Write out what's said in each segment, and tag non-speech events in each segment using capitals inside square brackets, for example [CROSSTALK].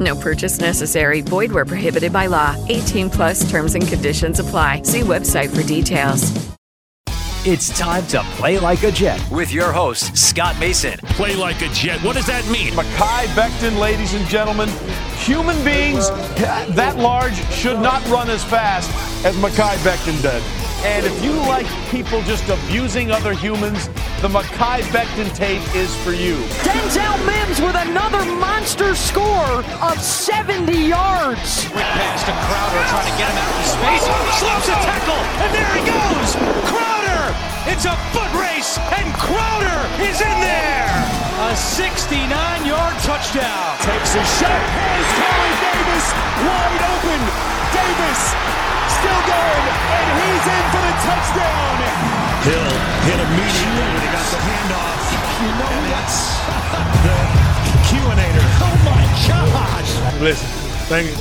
No purchase necessary. Void where prohibited by law. 18 plus terms and conditions apply. See website for details. It's time to play like a Jet with your host, Scott Mason. Play like a Jet. What does that mean? Mekhi Becton, ladies and gentlemen. Human beings that large should not run as fast as Mekhi Becton did. And if you like people just abusing other humans, the Mekhi Becton tape is for you. Denzel Mims with another monster score of 70 yards. Quick pass to Crowder trying to get him out of space. Slows a tackle, and there he goes. Crowder! It's a foot race, and Crowder is in there. A 69-yard touchdown. Takes a shot. Here's Corey Davis wide open. Davis still going, and he's in for the touchdown. Hill hit immediately when he got the handoff. You know And what? that's the Q-inator. Oh my gosh! Listen, thank you.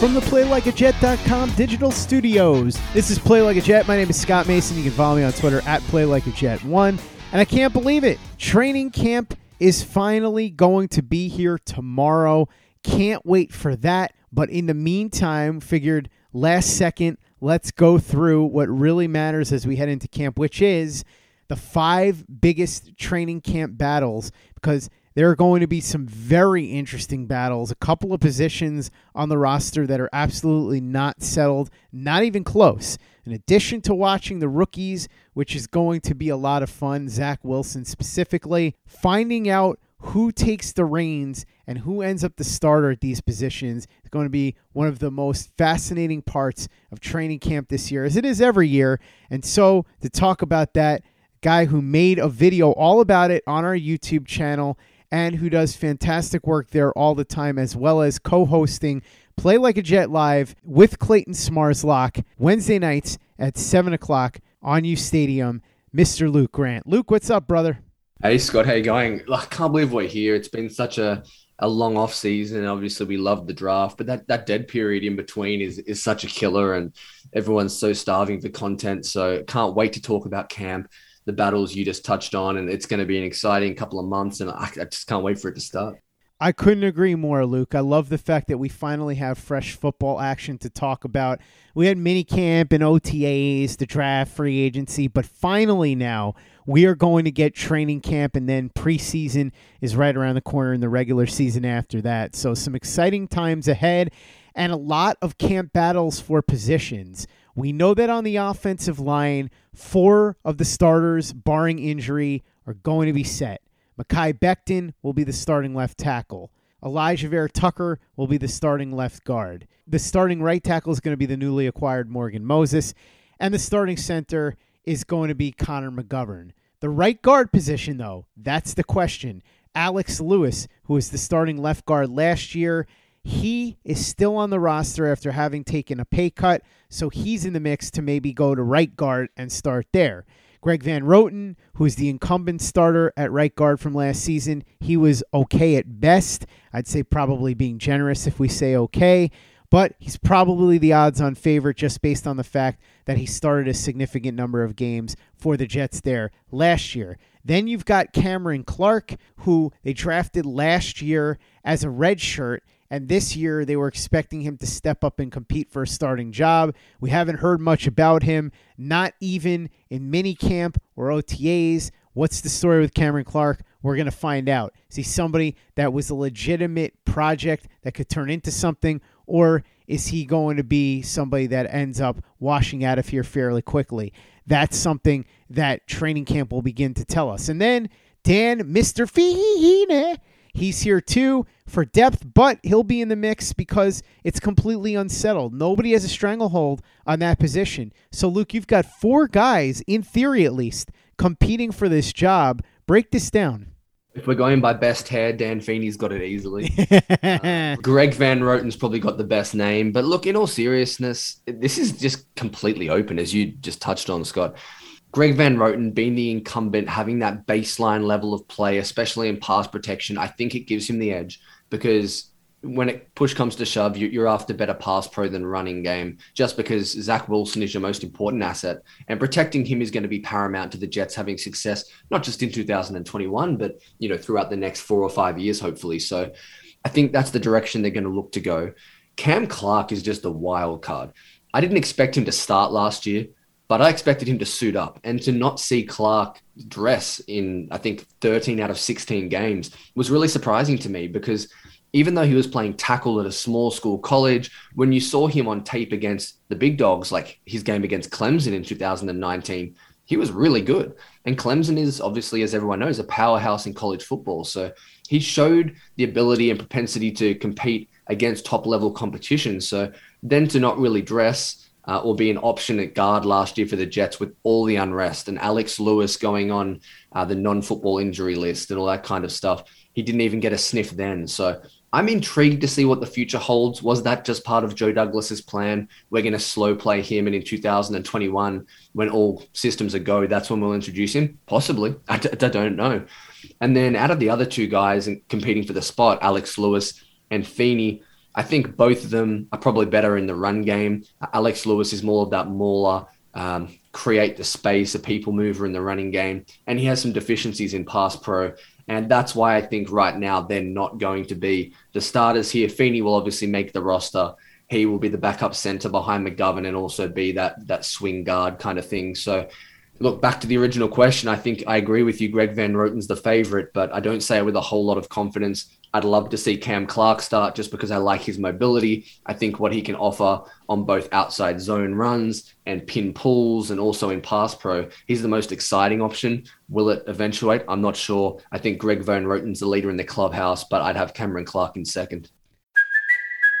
From the PlayLikeAJet.com digital studios, this is Play Like a Jet. My name is Scott Mason. You can follow me on Twitter at PlayLikeAJet1. And I can't believe it. Training camp is finally going to be here tomorrow. Can't wait for that. But in the meantime, figured last second, let's go through what really matters as we head into camp, which is the five biggest training camp battles because there are going to be some very interesting battles. A couple of positions on the roster that are absolutely not settled, not even close. In addition to watching the rookies, which is going to be a lot of fun, Zach Wilson specifically, finding out who takes the reins and who ends up the starter at these positions is going to be one of the most fascinating parts of training camp this year, as it is every year. And so, to talk about that, guy who made a video all about it on our YouTube channel and who does fantastic work there all the time, as well as co hosting Play Like a Jet Live with Clayton Smarslock Wednesday nights at 7 o'clock on U Stadium, Mr. Luke Grant. Luke, what's up, brother? Hey Scott, how you going? I can't believe we're here. It's been such a, a long off season. Obviously, we loved the draft, but that, that dead period in between is is such a killer, and everyone's so starving for content. So can't wait to talk about camp, the battles you just touched on, and it's going to be an exciting couple of months, and I, I just can't wait for it to start. I couldn't agree more, Luke. I love the fact that we finally have fresh football action to talk about. We had mini camp and OTAs, the draft, free agency, but finally now we are going to get training camp, and then preseason is right around the corner in the regular season after that. So, some exciting times ahead and a lot of camp battles for positions. We know that on the offensive line, four of the starters, barring injury, are going to be set. Mekhi Becton will be the starting left tackle. Alijah Vera-Tucker will be the starting left guard. The starting right tackle is going to be the newly acquired Morgan Moses. And the starting center is going to be Connor McGovern. The right guard position, though, that's the question. Alex Lewis, who was the starting left guard last year, he is still on the roster after having taken a pay cut, so he's in the mix to maybe go to right guard and start there. Greg Van Roten, who is the incumbent starter at right guard from last season, he was okay at best. I'd say probably being generous if we say okay. But he's probably the odds on favorite just based on the fact that he started a significant number of games for the Jets there last year. Then you've got Cameron Clark, who they drafted last year as a redshirt. And this year, they were expecting him to step up and compete for a starting job. We haven't heard much about him, not even in minicamp or OTAs. What's the story with Cameron Clark? We're going to find out. See, somebody that was a legitimate project that could turn into something, or is he going to be somebody that ends up washing out of here fairly quickly? That's something that training camp will begin to tell us. And then Dan, Mr. Feeney, he's here too for depth, but he'll be in the mix because it's completely unsettled. Nobody has a stranglehold on that position. So, Luke, you've got four guys, in theory at least, competing for this job. Break this down. If we're going by best hair, Dan Feeney's got it easily. [LAUGHS] uh, Greg Van Roten's probably got the best name. But look, in all seriousness, this is just completely open, as you just touched on, Scott. Greg Van Roten being the incumbent, having that baseline level of play, especially in pass protection, I think it gives him the edge because when it push comes to shove, you're after better pass pro than running game, just because Zach Wilson is your most important asset, and protecting him is going to be paramount to the Jets having success, not just in 2021, but you know throughout the next four or five years, hopefully. So, I think that's the direction they're going to look to go. Cam Clark is just a wild card. I didn't expect him to start last year, but I expected him to suit up and to not see Clark dress in I think 13 out of 16 games was really surprising to me because even though he was playing tackle at a small school college, when you saw him on tape against the big dogs, like his game against Clemson in 2019, he was really good. And Clemson is obviously, as everyone knows, a powerhouse in college football. So he showed the ability and propensity to compete against top level competition. So then to not really dress uh, or be an option at guard last year for the Jets with all the unrest and Alex Lewis going on uh, the non football injury list and all that kind of stuff. He didn't even get a sniff then. So I'm intrigued to see what the future holds. Was that just part of Joe Douglas's plan? We're going to slow play him, and in 2021, when all systems are go, that's when we'll introduce him. Possibly, I d- I don't know. And then out of the other two guys competing for the spot, Alex Lewis and Feeney, I think both of them are probably better in the run game. Alex Lewis is more of that mauler, um, create the space, a people mover in the running game, and he has some deficiencies in pass pro. And that's why I think right now they're not going to be the starters here. Feeney will obviously make the roster. He will be the backup center behind McGovern and also be that that swing guard kind of thing. So look back to the original question. I think I agree with you. Greg Van Roten's the favorite, but I don't say it with a whole lot of confidence. I'd love to see Cam Clark start just because I like his mobility. I think what he can offer on both outside zone runs and pin pulls and also in pass pro, he's the most exciting option. Will it eventuate? I'm not sure. I think Greg Van Roten's the leader in the clubhouse, but I'd have Cameron Clark in second.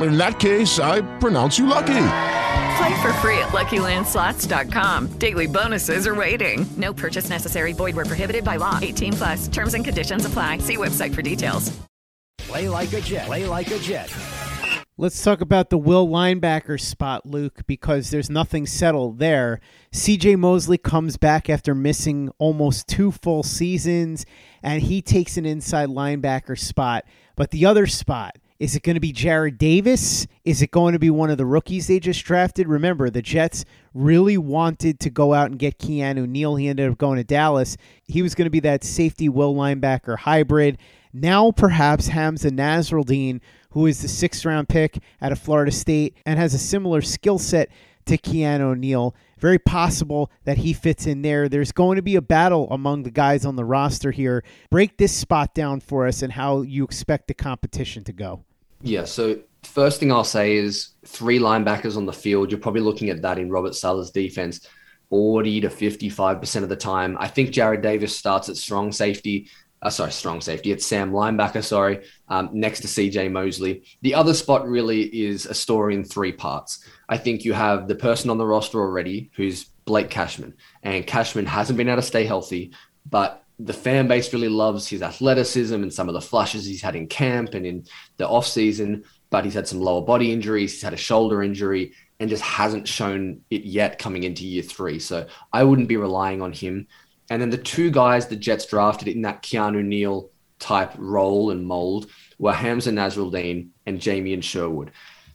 In that case, I pronounce you lucky. Play for free at LuckyLandSlots.com. Daily bonuses are waiting. No purchase necessary. Void where prohibited by law. 18 plus. Terms and conditions apply. See website for details. Play like a Jet. Play like a Jet. Let's talk about the will linebacker spot, Luke, because there's nothing settled there. CJ Mosley comes back after missing almost two full seasons, and he takes an inside linebacker spot. But the other spot, is it going to be Jared Davis? Is it going to be one of the rookies they just drafted? Remember, the Jets really wanted to go out and get Keanu Neal. He ended up going to Dallas. He was going to be that safety will linebacker hybrid. Now, perhaps Hamsah Nasirildeen, who is the sixth round pick out of Florida State and has a similar skill set to Keanu Neal. Very possible that he fits in there. There's going to be a battle among the guys on the roster here. Break this spot down for us and how you expect the competition to go. Yeah, so first thing I'll say is three linebackers on the field. You're probably looking at that in Robert Saleh's defense 40 to 55% of the time. I think Jared Davis starts at strong safety uh, sorry, strong safety. It's Sam linebacker, sorry, um, next to CJ Mosley. The other spot really is a story in three parts. I think you have the person on the roster already who's Blake Cashman, and Cashman hasn't been able to stay healthy, but the fan base really loves his athleticism and some of the flashes he's had in camp and in the off season. But he's had some lower body injuries, he's had a shoulder injury, and just hasn't shown it yet coming into year three. So I wouldn't be relying on him. And then the two guys the Jets drafted in that Keanu Neal type role and mold were Hamsah Nasirildeen and Jamien Sherwood.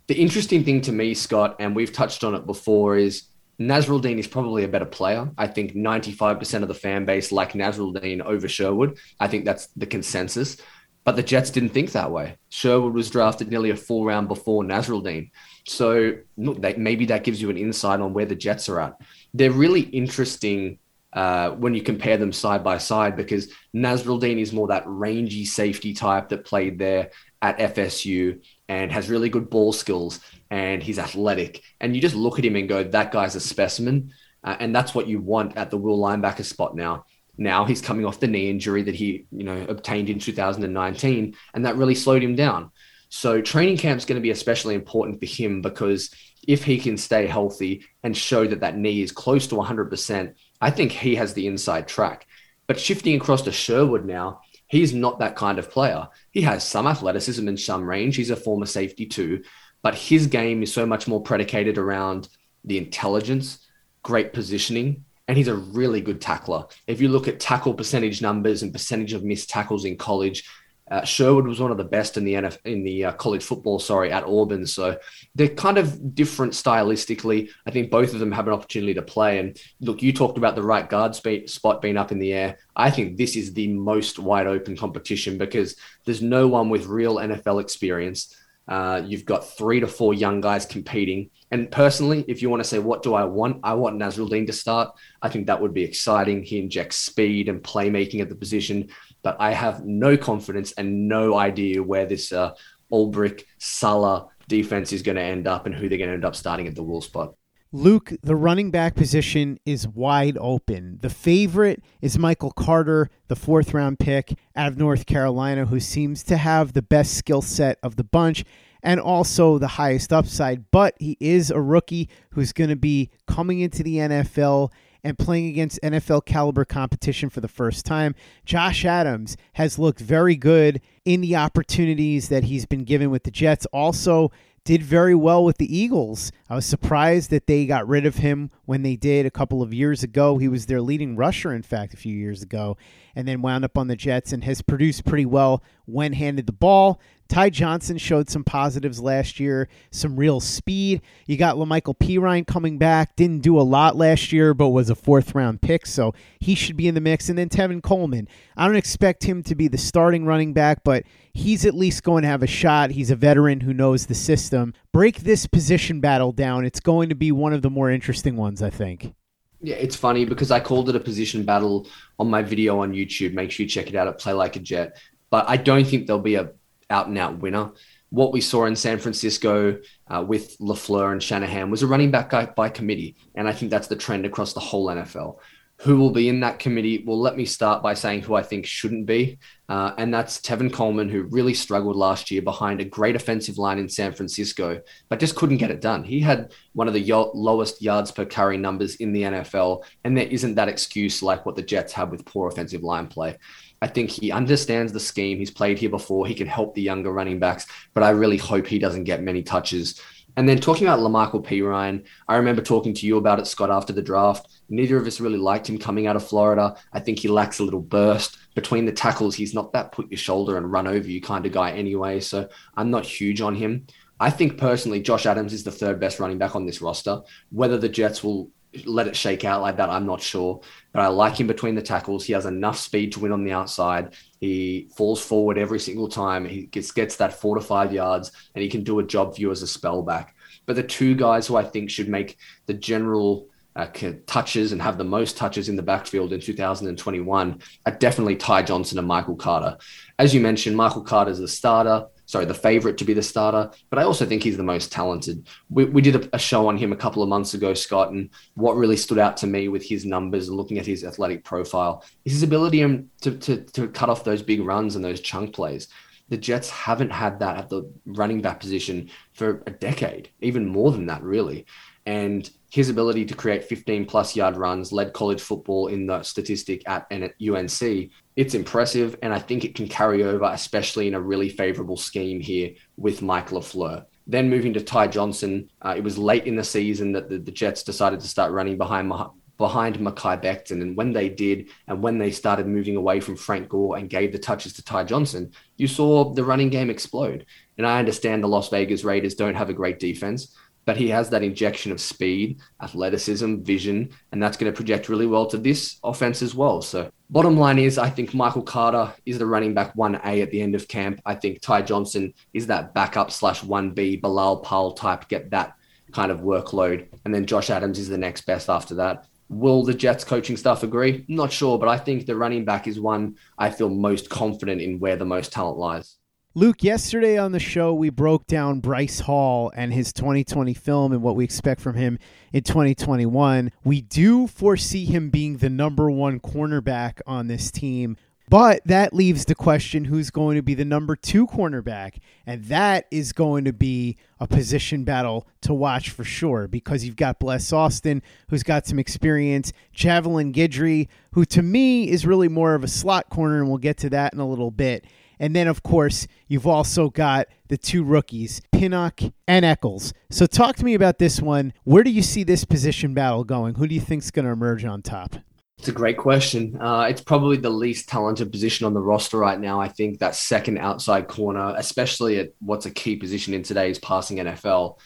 The interesting thing to me, Scott, and we've touched on it before, is Nasirildeen is probably a better player. I think 95% of the fan base like Nasirildeen over Sherwood. I think that's the consensus. But the Jets didn't think that way. Sherwood was drafted nearly a full round before Nasirildeen. So look, maybe that gives you an insight on where the Jets are at. They're really interesting uh, when you compare them side by side because Nasirildeen is more that rangy safety type that played there at FSU and has really good ball skills and he's athletic. And you just look at him and go, that guy's a specimen. Uh, and that's what you want at the will linebacker spot now. Now he's coming off the knee injury that he, you know, obtained in 2019, and that really slowed him down. So training camp is going to be especially important for him because if he can stay healthy and show that that knee is close to 100%, I think he has the inside track. But shifting across to Sherwood now, he's not that kind of player. He has some athleticism and some range. He's a former safety too, but his game is so much more predicated around the intelligence, great positioning, and he's a really good tackler. If you look at tackle percentage numbers and percentage of missed tackles in college, uh, Sherwood was one of the best in the NF, in the uh, college football, sorry, at Auburn. So they're kind of different stylistically. I think both of them have an opportunity to play. And look, you talked about the right guard sp- spot being up in the air. I think this is the most wide open competition because there's no one with real NFL experience. Uh, you've got three to four young guys competing. And personally, if you want to say, what do I want? I want Nasirildeen to start. I think that would be exciting. He injects speed and playmaking at the position but I have no confidence and no idea where this uh, Ulbrich Saleh defense is going to end up and who they're going to end up starting at the wall spot. Luke, the running back position is wide open. The favorite is Michael Carter, the fourth round pick out of North Carolina, who seems to have the best skill set of the bunch and also the highest upside. But he is a rookie who's going to be coming into the NFL and playing against NFL caliber competition for the first time. Josh Adams has looked very good in the opportunities that he's been given with the Jets. Also, did very well with the Eagles. I was surprised that they got rid of him when they did a couple of years ago. He was their leading rusher, in fact, a few years ago, and then wound up on the Jets and has produced pretty well when handed the ball. Ty Johnson showed some positives last year, some real speed. You got La'Mical Perine coming back, didn't do a lot last year, but was a fourth round pick, so he should be in the mix. And then Tevin Coleman. I don't expect him to be the starting running back, but he's at least going to have a shot. He's a veteran who knows the system. Break this position battle down. It's going to be one of the more interesting ones, I think. Yeah, it's funny because I called it a position battle on my video on YouTube. Make sure you check it out at Play Like a Jet. But I don't think there'll be a out and out winner. What we saw in San Francisco uh, with LaFleur and Shanahan was a running back guy by committee. And I think that's the trend across the whole NFL. Who will be in that committee? Well, let me start by saying who I think shouldn't be. Uh, and that's Tevin Coleman, who really struggled last year behind a great offensive line in San Francisco, but just couldn't get it done. He had one of the yo- lowest yards per carry numbers in the NFL, and there isn't that excuse like what the Jets have with poor offensive line play. I think he understands the scheme. He's played here before. He can help the younger running backs, but I really hope he doesn't get many touches. And then talking about La'Mical Perine, I remember talking to you about it, Scott, after the draft. Neither of us really liked him coming out of Florida. I think he lacks a little burst. Between the tackles, he's not that put your shoulder and run over you kind of guy anyway. So I'm not huge on him. I think personally, Josh Adams is the third best running back on this roster. Whether the Jets will let it shake out like that, I'm not sure. But I like him between the tackles. He has enough speed to win on the outside. He falls forward every single time. He gets gets that four to five yards, and he can do a job for you as a spell back. But the two guys who I think should make the general uh, touches and have the most touches in the backfield in 2021 are definitely Ty Johnson and Michael Carter. As you mentioned, Michael Carter is the starter sorry, the favorite to be the starter, but I also think he's the most talented. We, we did a, a, show on him a couple of months ago, Scott, and what really stood out to me with his numbers and looking at his athletic profile is his ability um, to, to, to cut off those big runs and those chunk plays. The Jets haven't had that at the running back position for a decade, even more than that, really. And his ability to create 15 plus yard runs led college football in the statistic at, at UNC. It's impressive, and I think it can carry over, especially in a really favorable scheme here with Mike LaFleur. Then moving to Ty Johnson, uh, it was late in the season that the, the Jets decided to start running behind behind Mekhi Becton. And when they did, and when they started moving away from Frank Gore and gave the touches to Ty Johnson, you saw the running game explode. And I understand the Las Vegas Raiders don't have a great defense, but he has that injection of speed, athleticism, vision, and that's going to project really well to this offense as well. So, bottom line is, I think Michael Carter is the running back 1A at the end of camp. I think Ty Johnson is that backup slash 1B, Bilal Powell type, get that kind of workload. And then Josh Adams is the next best after that. Will the Jets coaching staff agree? Not sure, but I think the running back is one I feel most confident in where the most talent lies. Luke, yesterday on the show, we broke down Bryce Hall and his 2020 film and what we expect from him in 2021. We do foresee him being the number one cornerback on this team. But that leaves the question who's going to be the number two cornerback? And that is going to be a position battle to watch for sure because you've got Bless Austin, who's got some experience, Javelin Guidry, who to me is really more of a slot corner, and we'll get to that in a little bit. And then, of course, you've also got the two rookies, Pinnock and Echols. So, talk to me about this one. Where do you see this position battle going? Who do you think's going to emerge on top? It's a great question. Uh, it's probably the least talented position on the roster right now. I think that second outside corner, especially at what's a key position in today's passing NFL.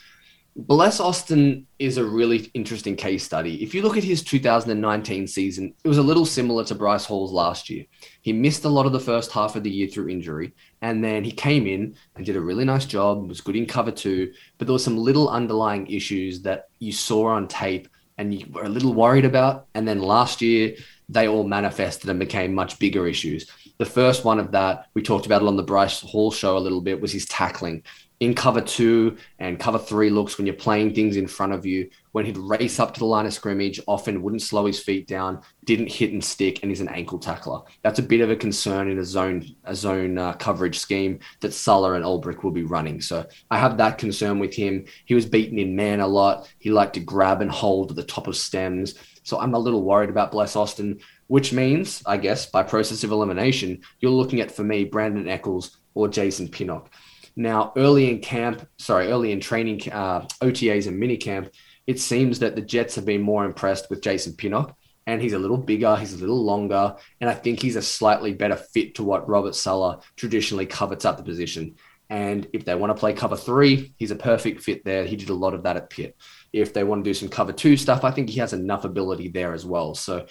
Bless Austin is a really interesting case study. If you look at his 2019 season, it was a little similar to Bryce Hall's last year. He missed a lot of the first half of the year through injury, and then he came in and did a really nice job, was good in cover two, but there were some little underlying issues that you saw on tape and you were a little worried about. And then last year, they all manifested and became much bigger issues. The first one of that, we talked about it on the Bryce Hall show a little bit, was his tackling in cover two and cover three looks when you're playing things in front of you. When he'd race up to the line of scrimmage, often wouldn't slow his feet down, didn't hit and stick, and he's an ankle tackler. That's a bit of a concern in a zone a zone uh, coverage scheme that Saleh and Ulbrich will be running. So I have that concern with him. He was beaten in man a lot. He liked to grab and hold at the top of stems. So I'm a little worried about Bless Austin, which means, I guess, by process of elimination, you're looking at for me Brandon Echols or Jason Pinnock. Now, early in camp, sorry, early in training, uh, OTAs and minicamp, it seems that the Jets have been more impressed with Jason Pinnock. And he's a little bigger, he's a little longer, and I think he's a slightly better fit to what Robert Saleh traditionally covets at the position. And if they want to play cover three, he's a perfect fit there. He did a lot of that at Pitt. If they want to do some cover two stuff, I think he has enough ability there as well. So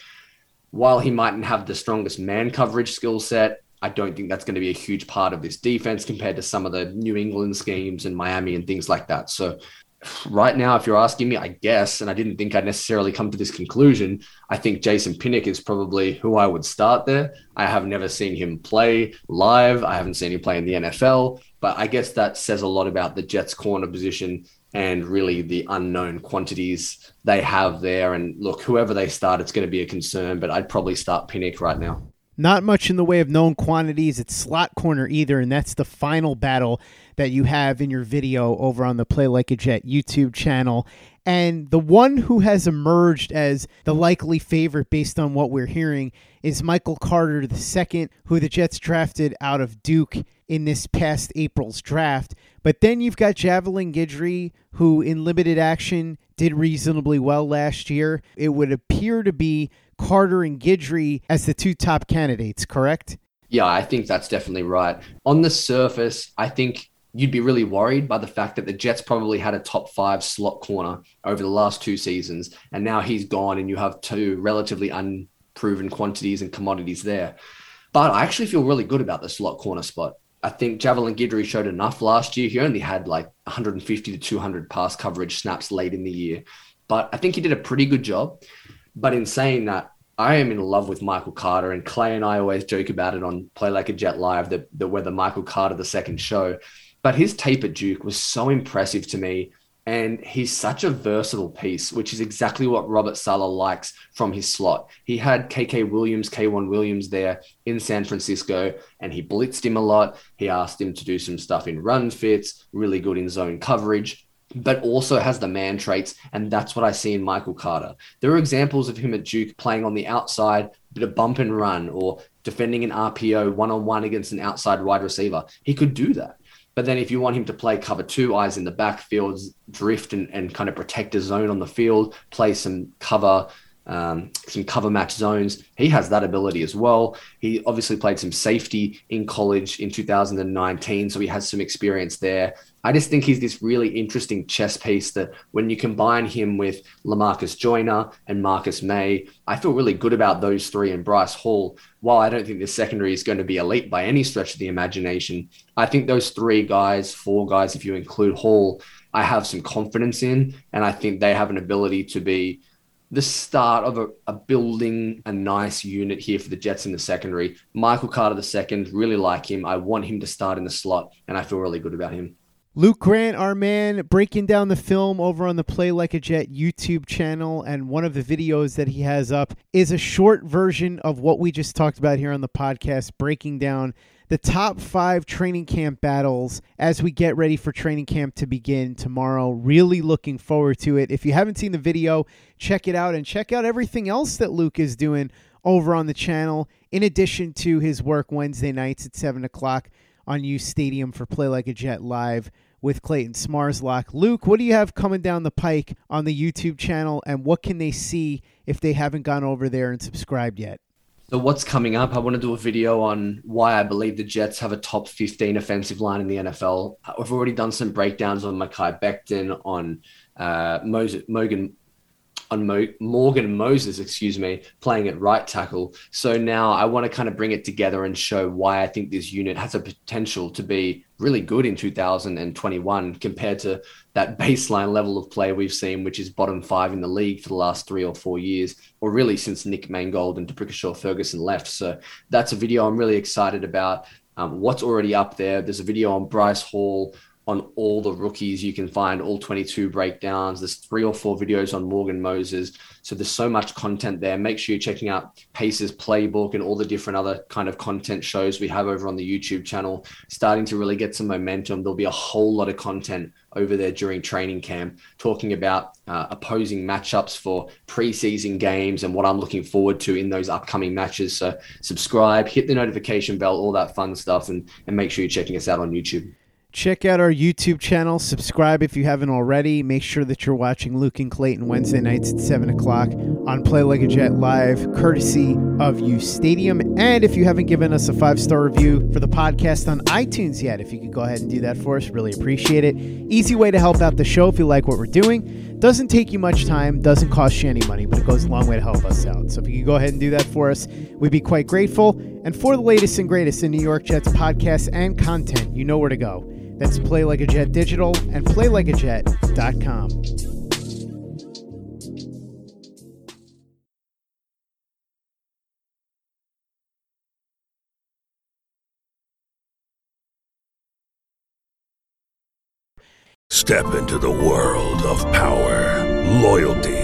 while he mightn't have the strongest man coverage skill set, I don't think that's going to be a huge part of this defense compared to some of the New England schemes and Miami and things like that. So, right now, if you're asking me, I guess, and I didn't think I'd necessarily come to this conclusion, I think Jason Pinnock is probably who I would start there. I have never seen him play live, I haven't seen him play in the NFL, but I guess that says a lot about the Jets' corner position and really the unknown quantities they have there. And look, whoever they start, it's going to be a concern, but I'd probably start Pinnock right now. Not much in the way of known quantities at slot corner either, and that's the final battle that you have in your video over on the Play Like a Jet YouTube channel. And the one who has emerged as the likely favorite based on what we're hearing is Michael Carter II, who the Jets drafted out of Duke in this past April's draft. But then you've got Javelin Guidry, who in limited action did reasonably well last year. It would appear to be Carter and Guidry as the two top candidates, correct? Yeah, I think that's definitely right. On the surface, I think you'd be really worried by the fact that the Jets probably had a top five slot corner over the last two seasons, and now he's gone, and you have two relatively unproven quantities and commodities there. But I actually feel really good about the slot corner spot. I think Javelin Guidry showed enough last year. He only had like 150 to 200 pass coverage snaps late in the year, but I think he did a pretty good job. But in saying that, I am in love with Michael Carter, and Clay and I always joke about it on Play Like a Jet Live that, that we're the Michael Carter the second show. But his tape at Duke was so impressive to me. And he's such a versatile piece, which is exactly what Robert Saleh likes from his slot. He had KK Williams, K'Waun Williams there in San Francisco, and he blitzed him a lot. He asked him to do some stuff in run fits, really good in zone coverage but also has the man traits. And that's what I see in Michael Carter. There are examples of him at Duke playing on the outside, bit of bump and run, or defending an RPO one on one against an outside wide receiver. He could do that. But then if you want him to play cover two eyes in the backfield, drift and, and kind of protect a zone on the field, play some cover, um, some cover match zones, he has that ability as well. He obviously played some safety in college in 2019, so he has some experience there. I just think he's this really interesting chess piece that when you combine him with Lamarcus Joyner and Marcus Maye, I feel really good about those three and Bryce Hall. While I don't think the secondary is going to be elite by any stretch of the imagination, I think those three guys, four guys, if you include Hall, I have some confidence in. And I think they have an ability to be the start of a, a, building a nice unit here for the Jets in the secondary. Michael Carter II, really like him. I want him to start in the slot, and I feel really good about him. Luke Grant, our man, breaking down the film over on the Play Like a Jet YouTube channel. And one of the videos that he has up is a short version of what we just talked about here on the podcast, breaking down the top five training camp battles as we get ready for training camp to begin tomorrow. Really looking forward to it. If you haven't seen the video, check it out and check out everything else that Luke is doing over on the channel, in addition to his work Wednesday nights at 7 o'clock on U Stadium for Play Like a Jet Live with Clayton Smarslock. Luke, what do you have coming down the pike on the YouTube channel, and what can they see if they haven't gone over there and subscribed yet? So what's coming up? I want to do a video on why I believe the Jets have a top 15 offensive line in the NFL. I've already done some breakdowns on Mekhi Becton, on uh, Moses, Morgan on Mo- Morgan Moses, excuse me, playing at right tackle. So now I want to kind of bring it together and show why I think this unit has a potential to be really good in 2021 compared to that [LAUGHS] baseline level of play we've seen, which is bottom five in the league for the last three or four years, or really since Nick Mangold and D'Brickashaw Ferguson left. So that's a video I'm really excited about. Um, what's already up there? There's a video on Bryce Hall on all the rookies. You can find all 22 breakdowns. There's three or four videos on Morgan Moses. So there's so much content there. Make sure you're checking out Pace's Playbook and all the different other kind of content shows we have over on the YouTube channel, starting to really get some momentum. There'll be a whole lot of content over there during training camp, talking about uh, opposing matchups for preseason games and what I'm looking forward to in those upcoming matches. So subscribe, hit the notification bell, all that fun stuff, and, and make sure you're checking us out on YouTube. Check out our YouTube channel. Subscribe if you haven't already. Make sure that you're watching Luke and Clayton Wednesday nights at 7 o'clock on Play Like a Jet Live, courtesy of U Stadium. And if you haven't given us a five star review for the podcast on iTunes yet, if you could go ahead and do that for us, really appreciate it. Easy way to help out the show if you like what we're doing. Doesn't take you much time, doesn't cost you any money, but it goes a long way to help us out. So if you could go ahead and do that for us, we'd be quite grateful. And for the latest and greatest in New York Jets podcasts and content, you know where to go. That's Play Like a Jet Digital and PlayLikeAJet.com. Step into the world of power, loyalty,